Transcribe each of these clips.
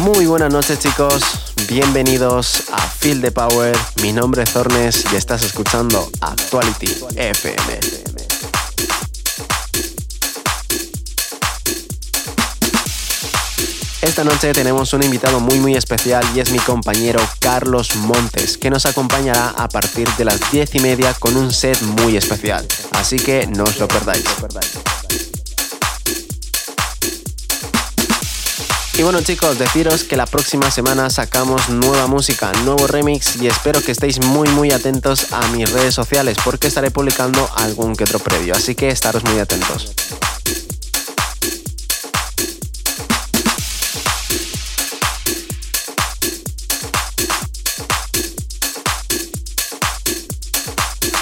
Muy buenas noches chicos, bienvenidos a Feel the Power, mi nombre es Zornes y estás escuchando Actuality FM. Esta noche tenemos un invitado muy muy especial y es mi compañero Carlos Montes, que nos acompañará a partir de las 10 y media con un set muy especial. Así que no os lo perdáis. Y bueno chicos, deciros que la próxima semana sacamos nueva música, nuevo remix y espero que estéis muy muy atentos a mis redes sociales porque estaré publicando algún que otro previo, así que estaros muy atentos.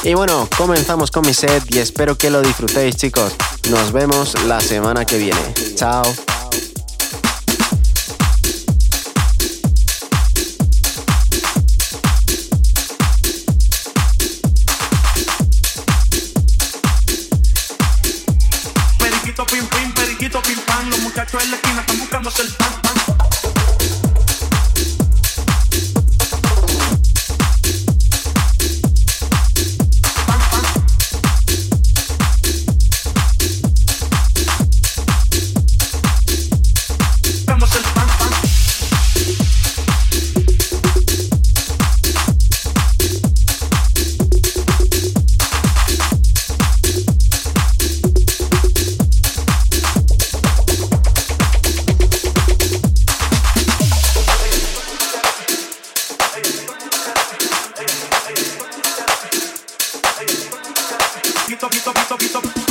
Y bueno, comenzamos con mi set y espero que lo disfrutéis chicos. Nos vemos la semana que viene. Chao. Tú en la esquina, están buscando el pan. up, up, up.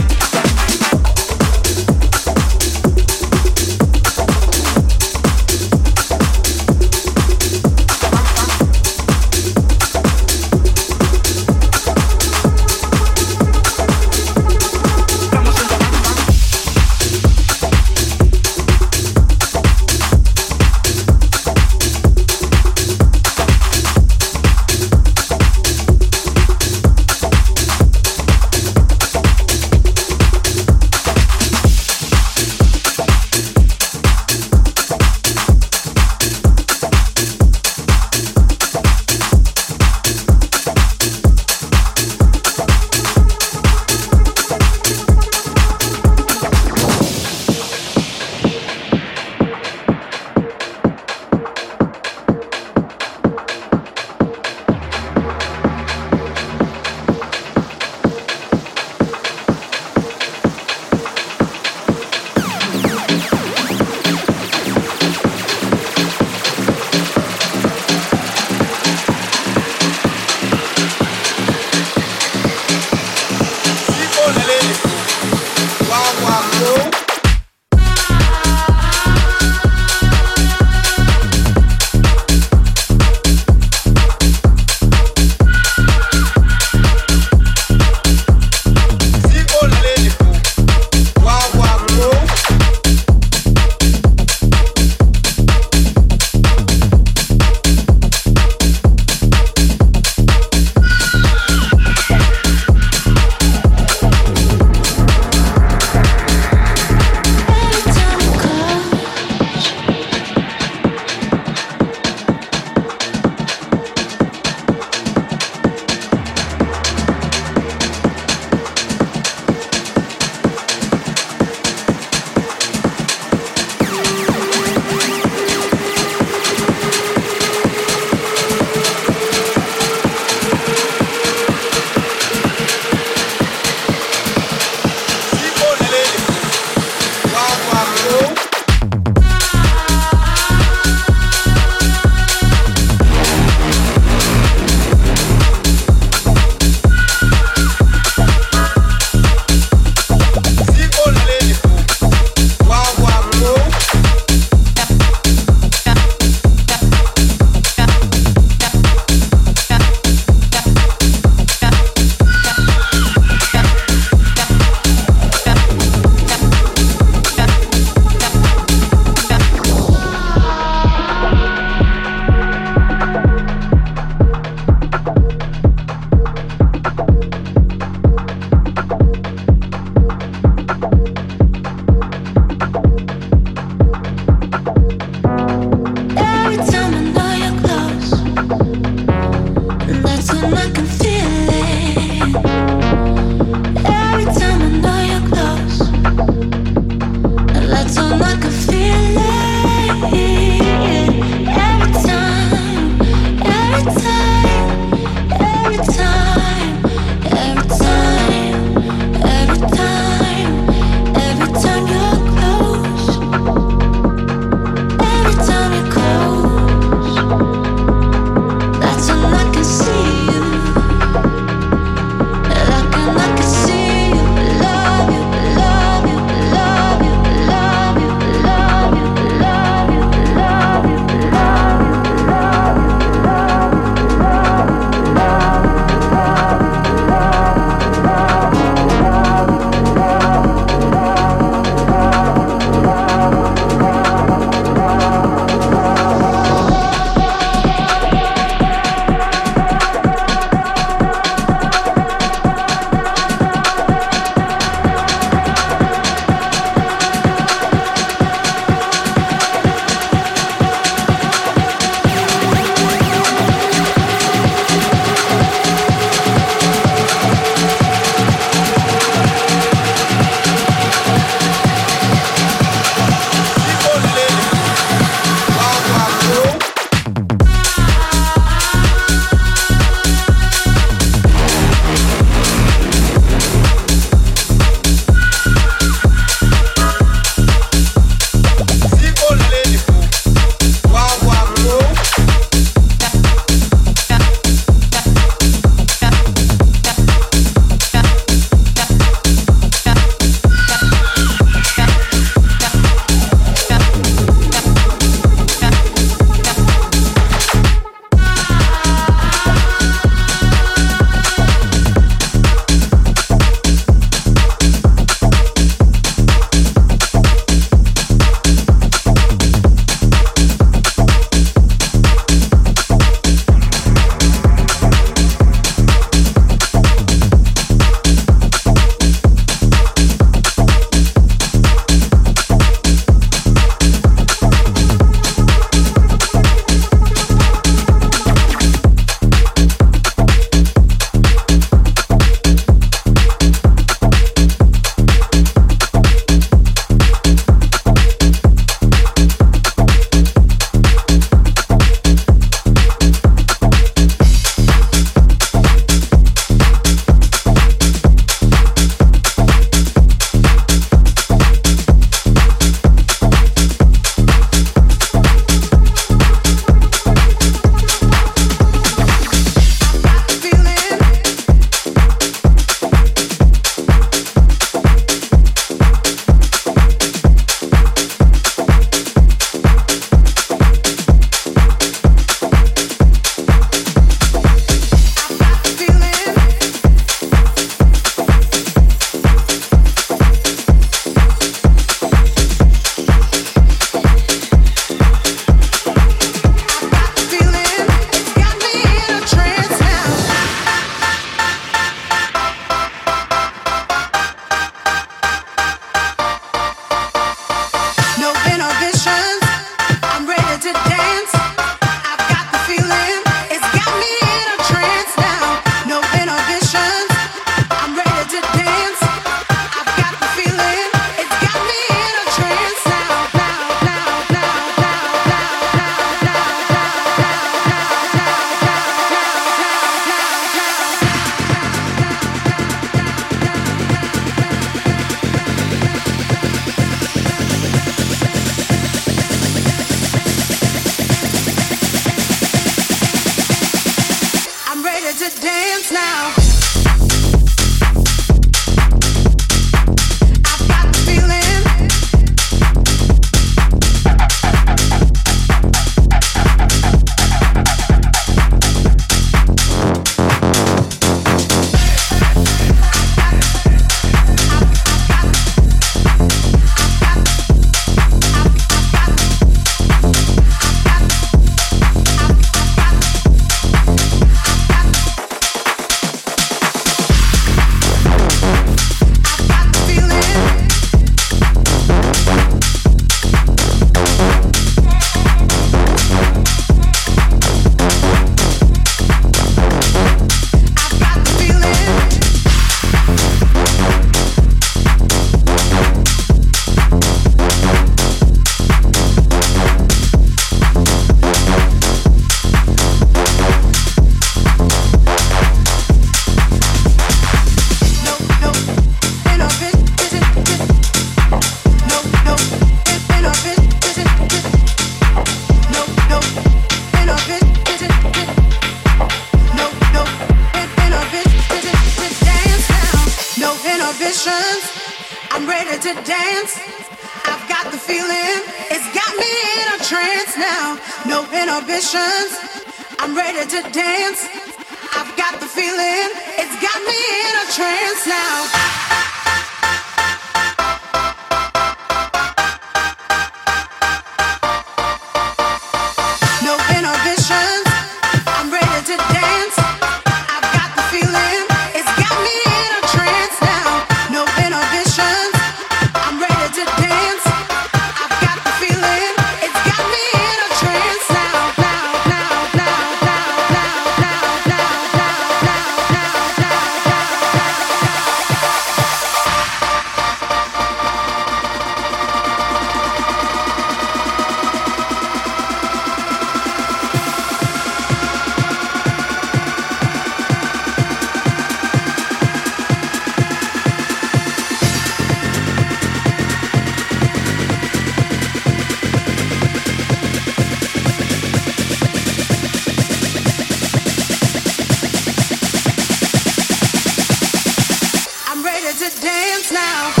dance now.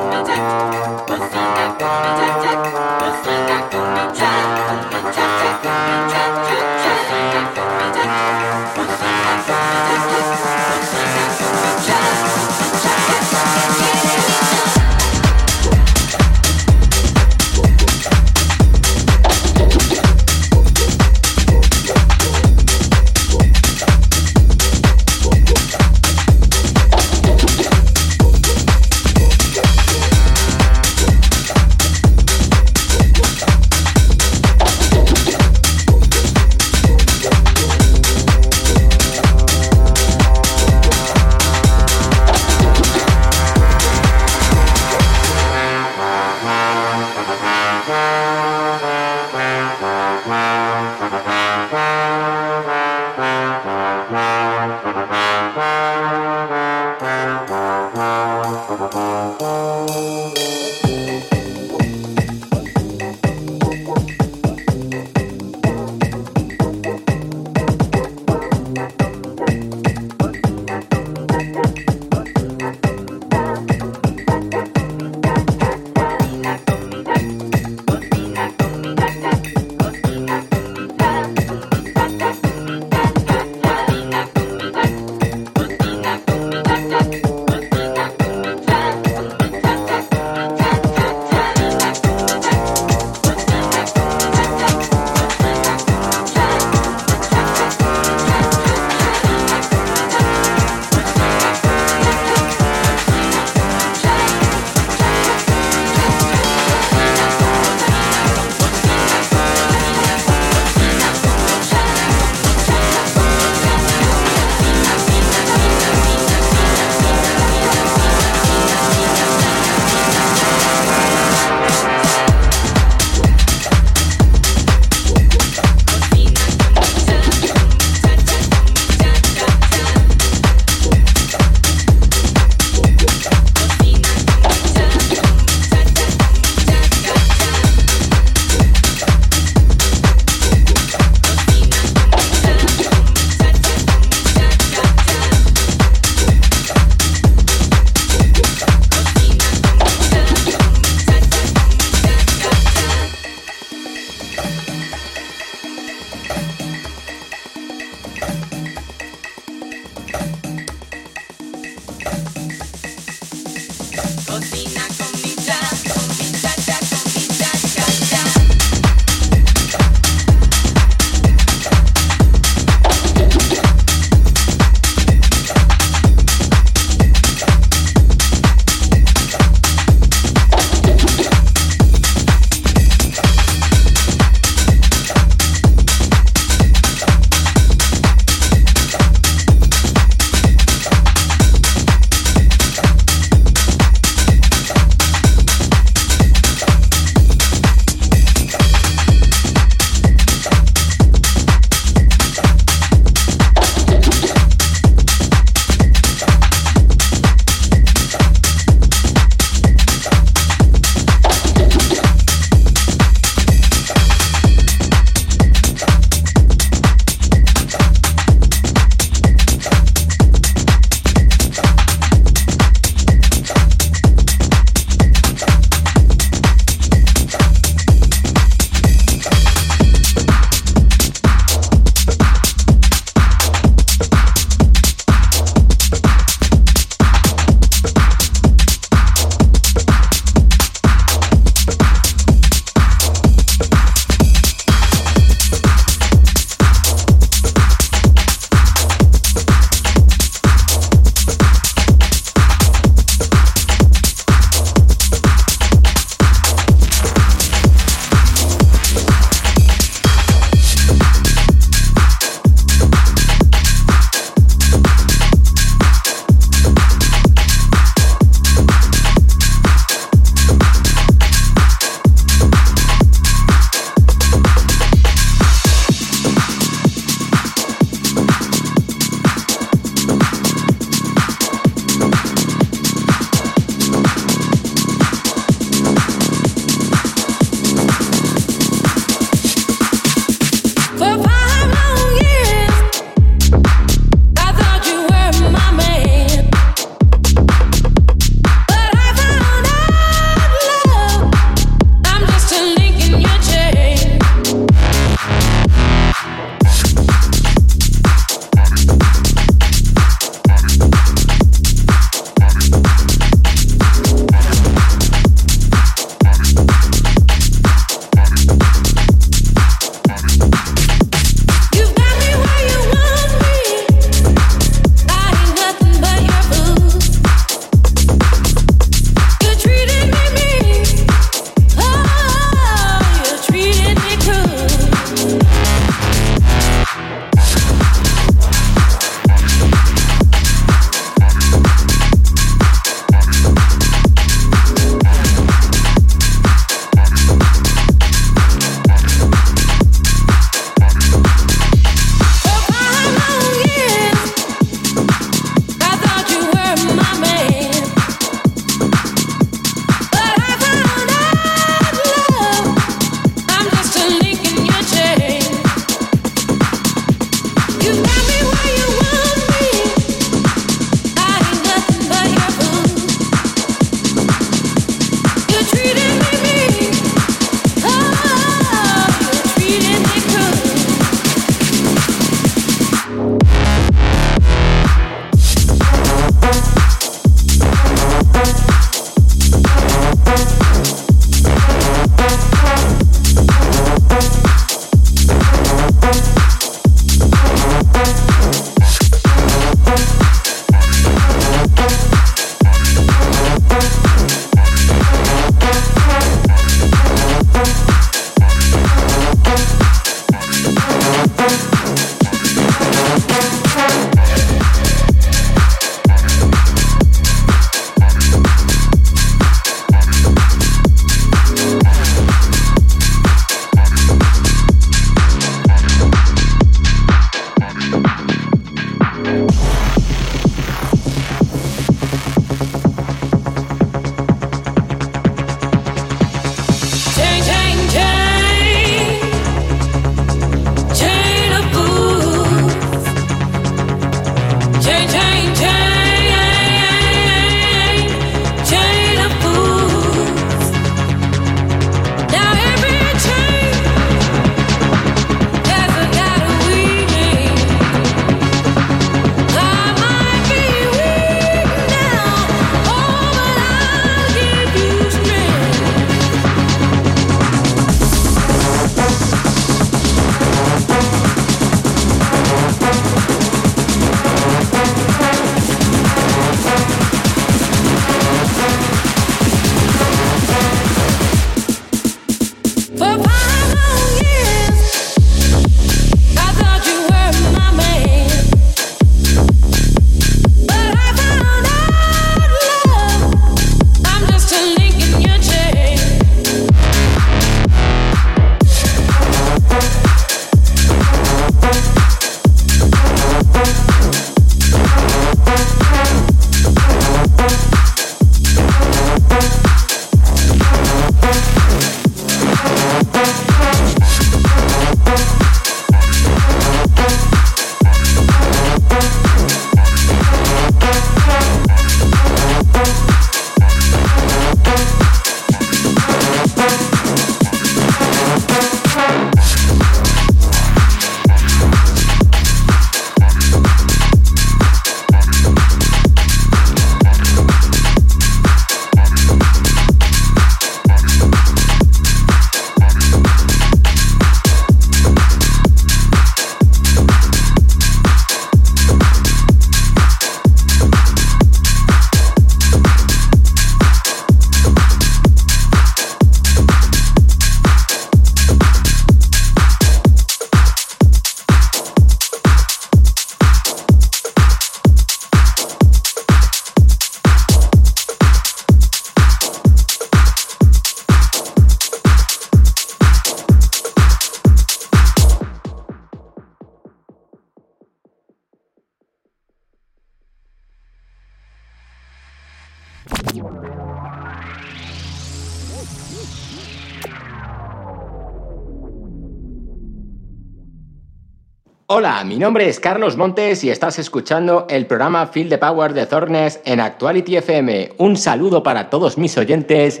Hola, mi nombre es Carlos Montes y estás escuchando el programa Feel the Power de Zornes en Actuality FM. Un saludo para todos mis oyentes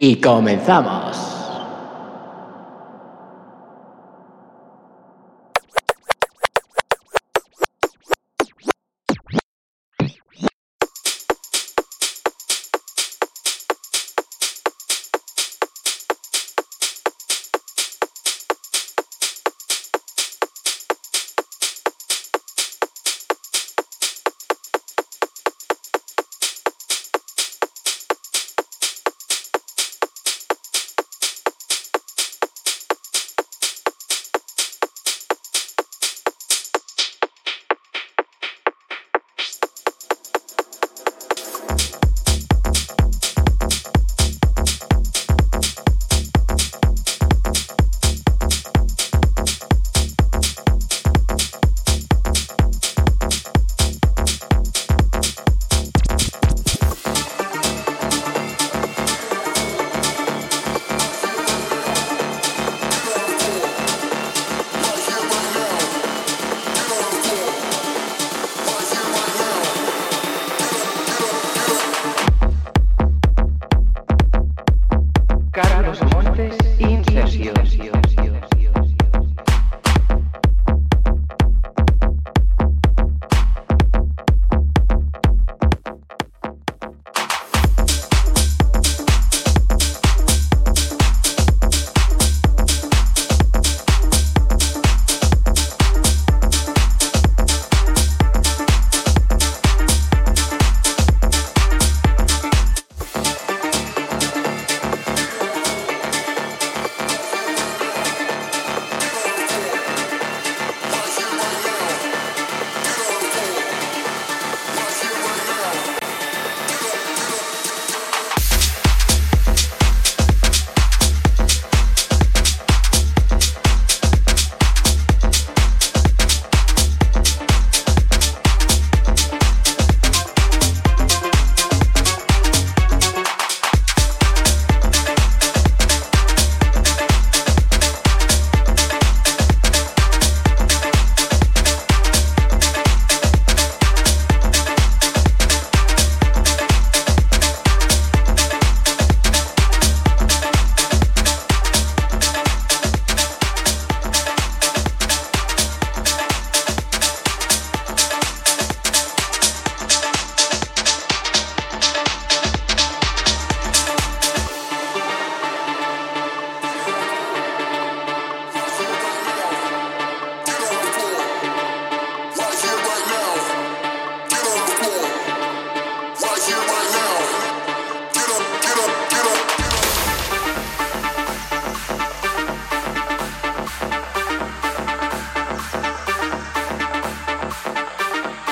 y comenzamos.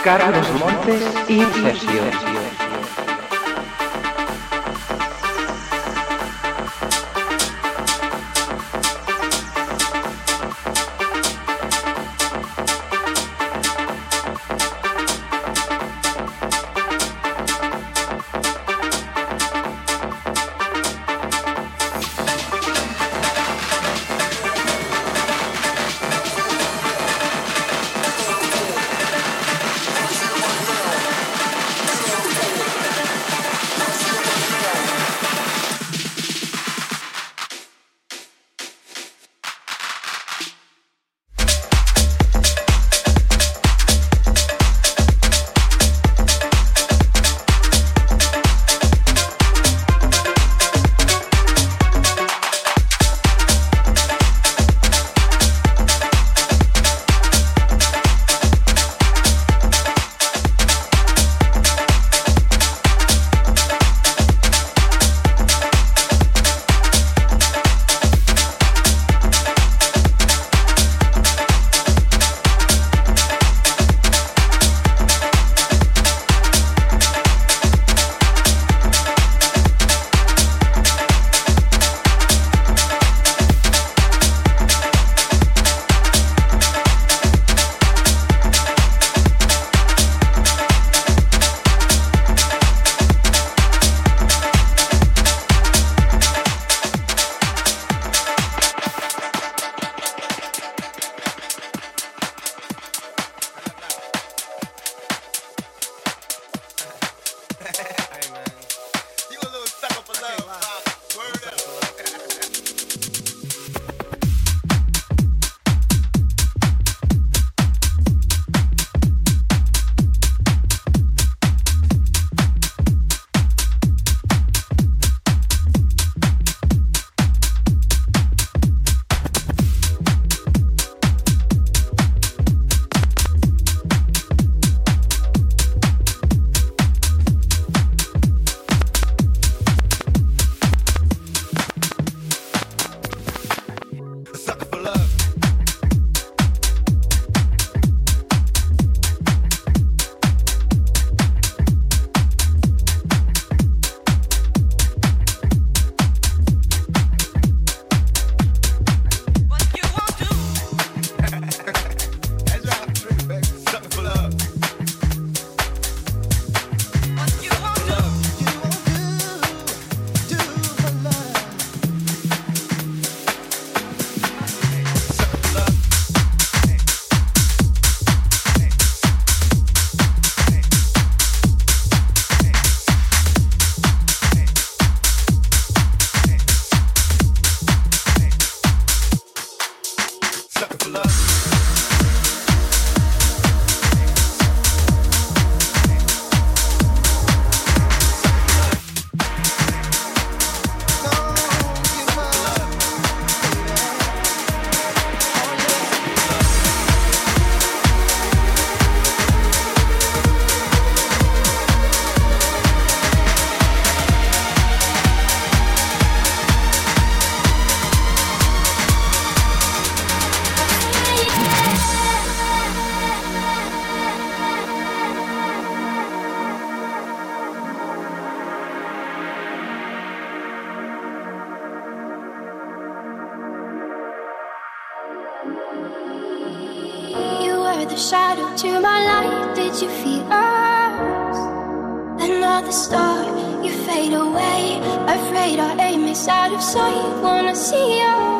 Carlos Montes, always out of sight. Wanna see you.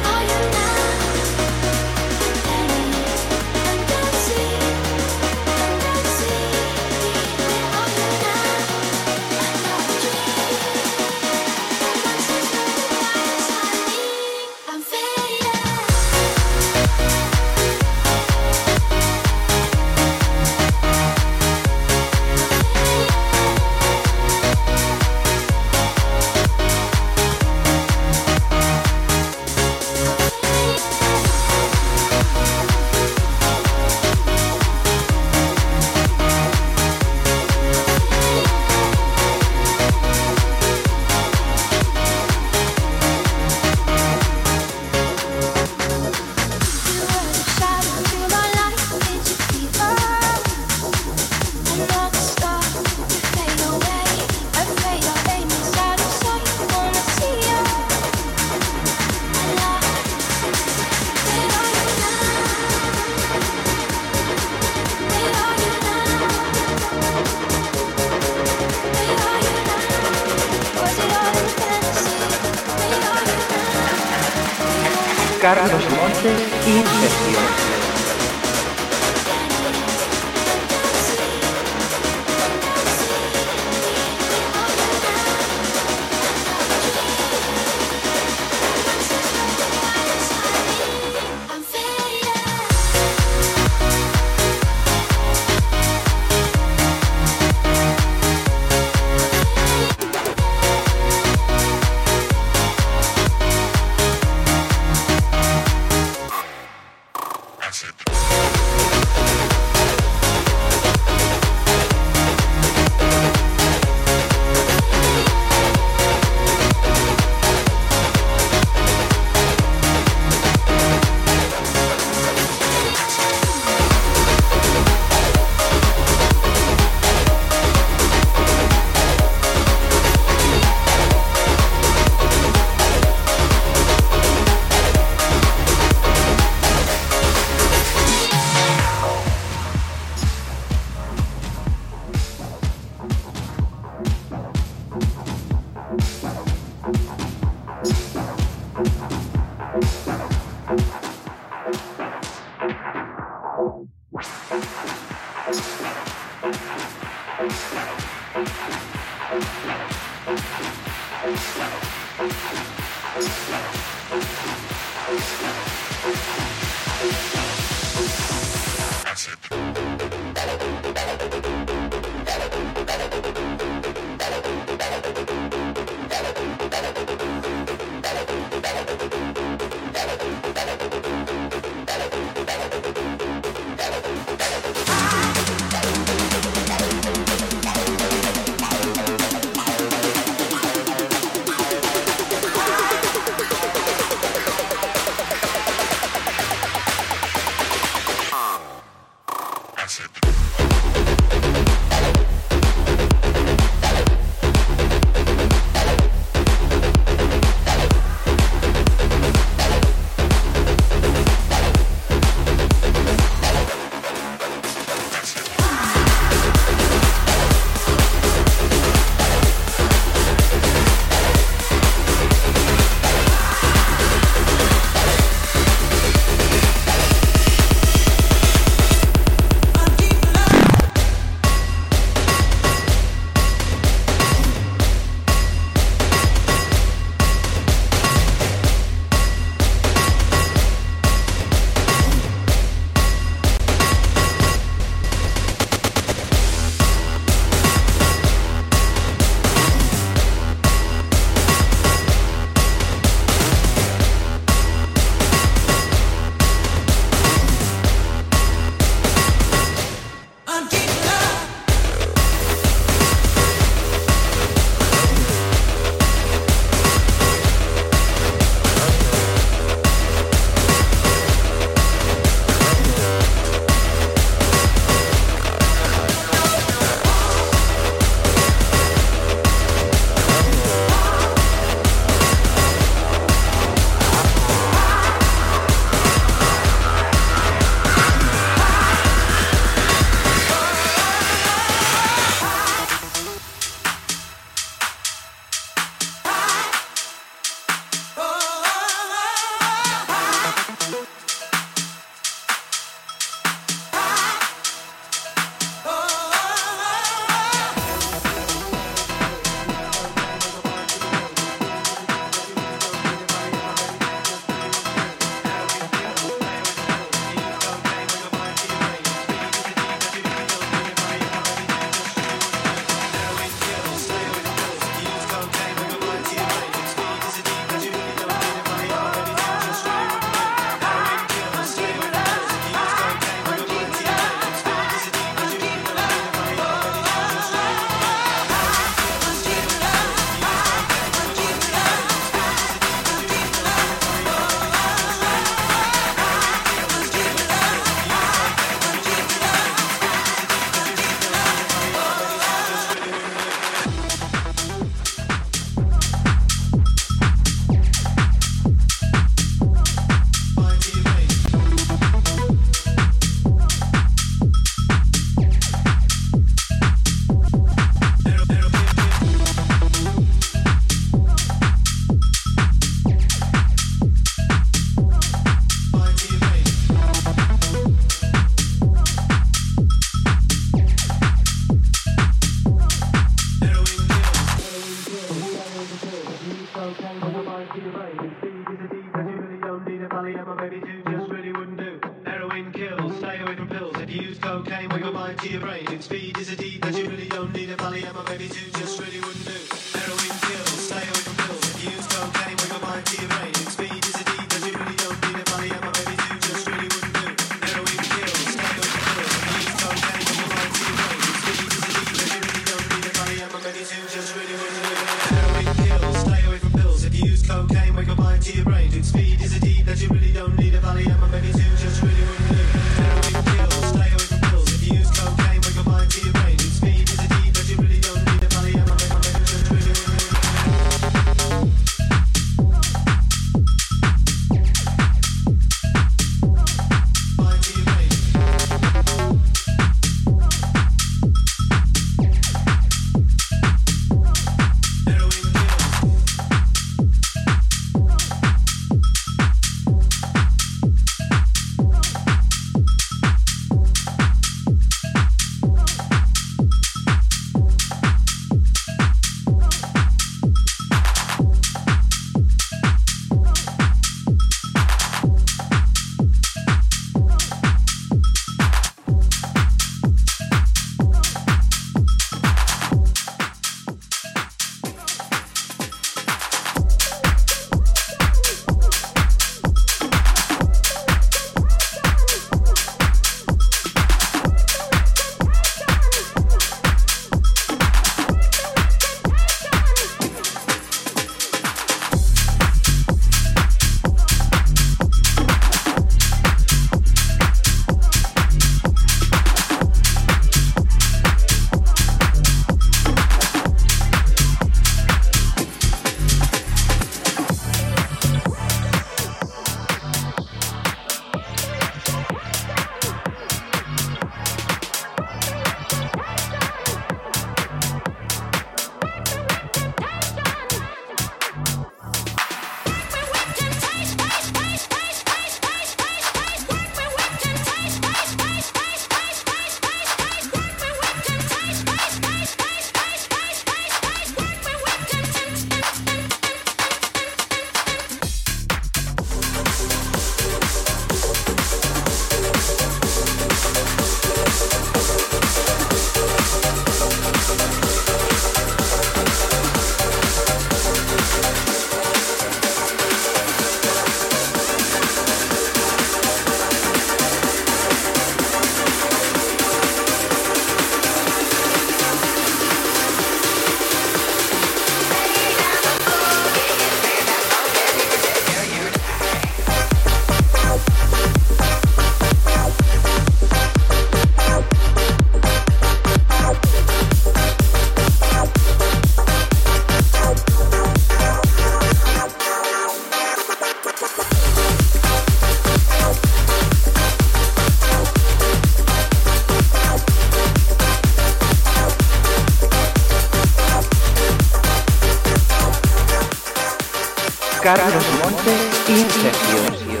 Carlos Monte y Sergio.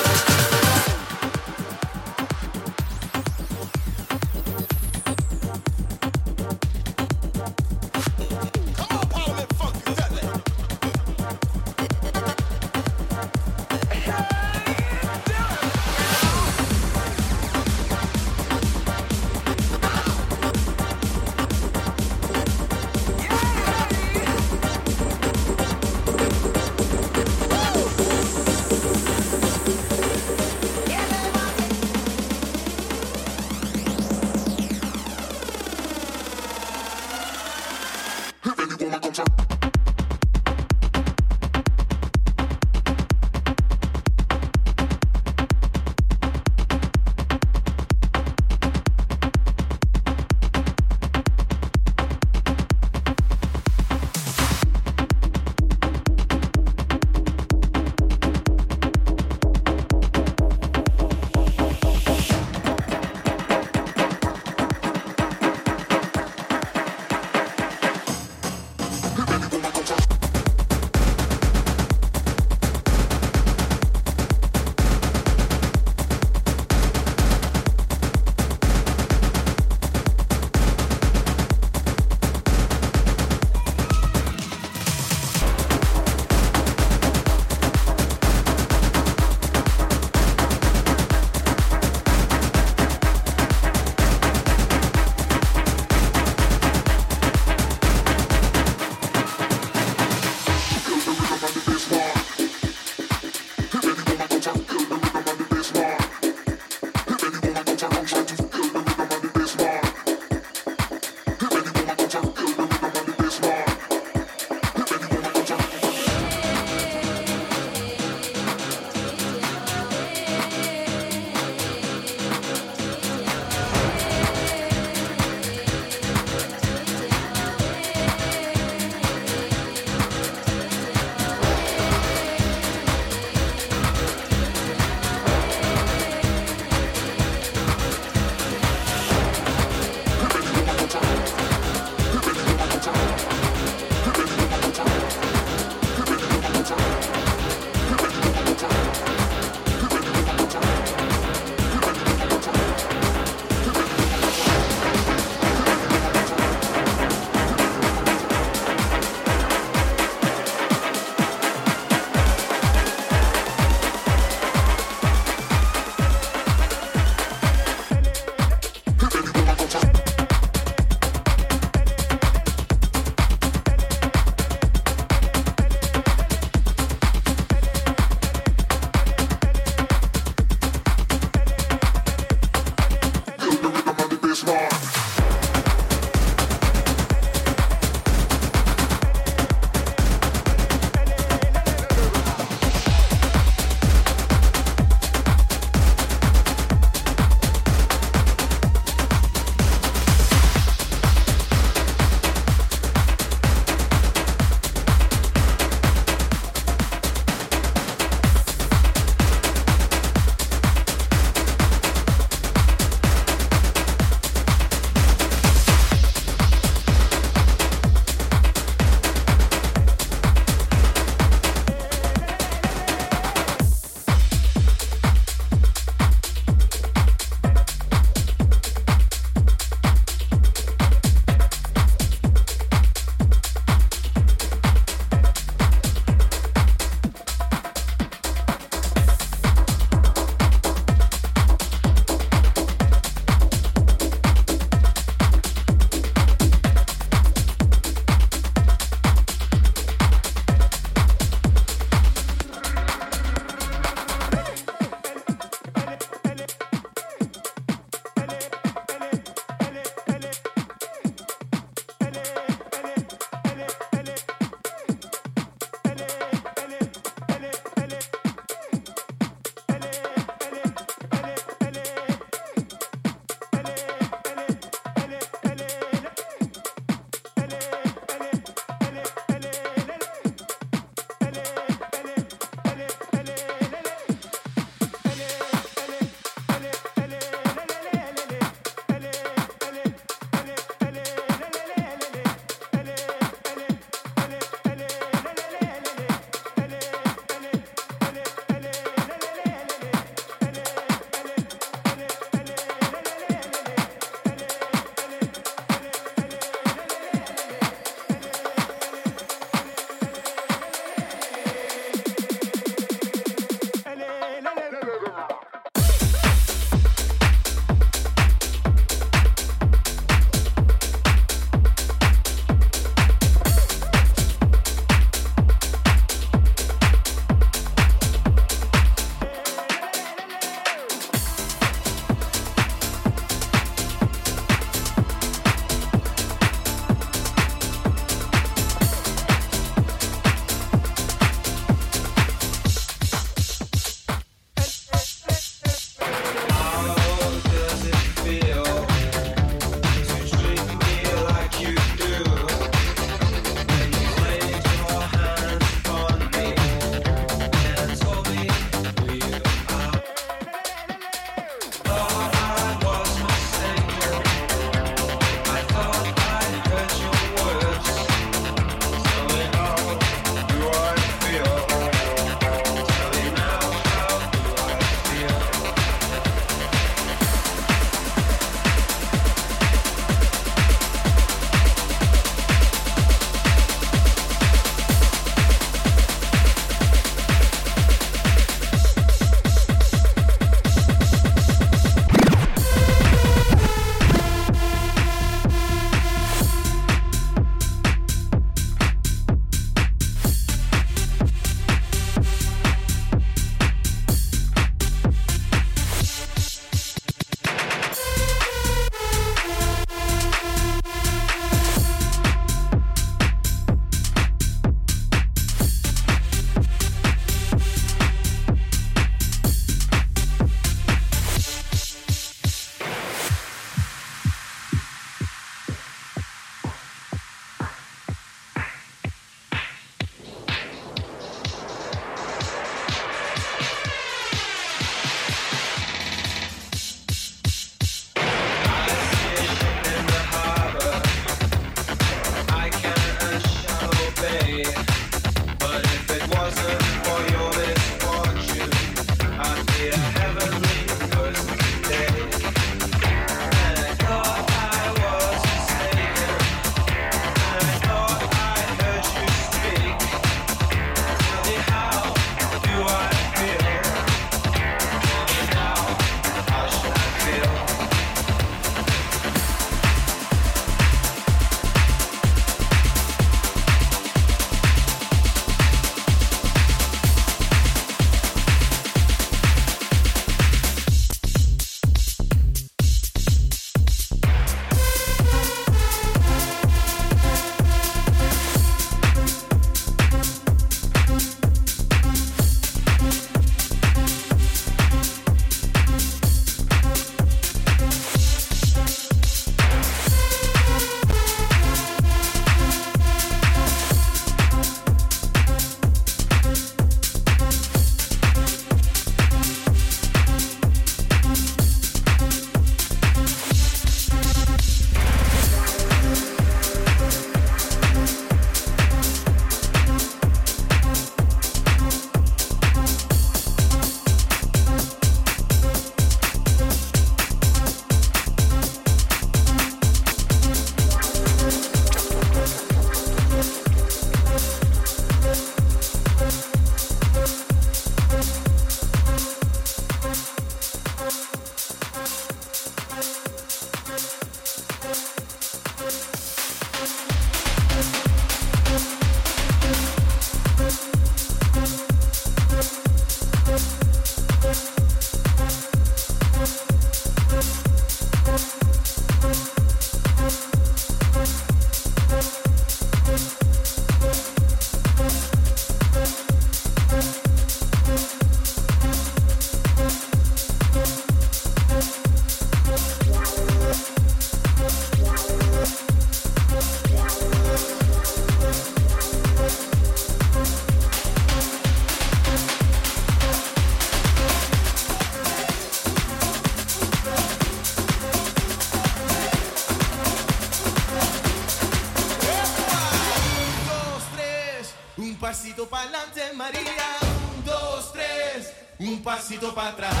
Un pasito para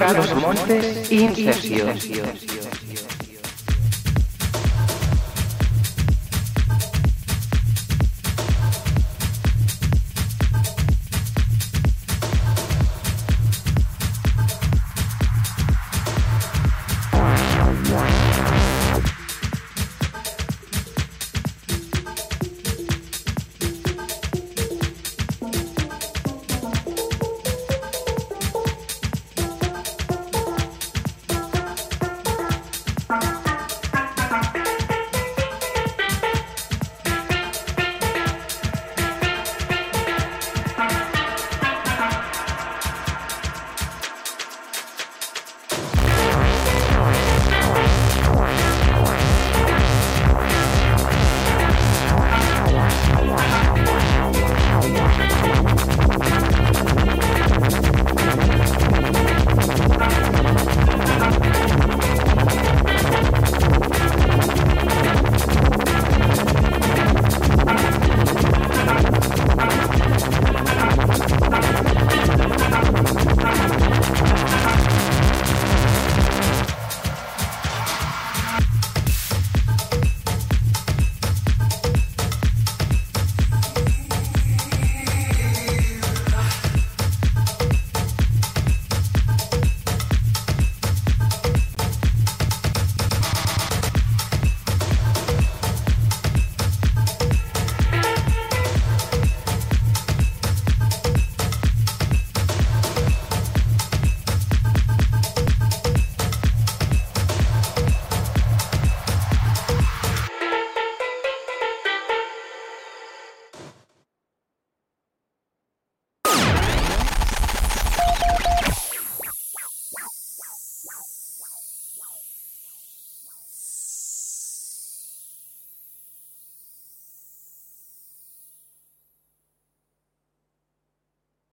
Carlos Montes, Inserción.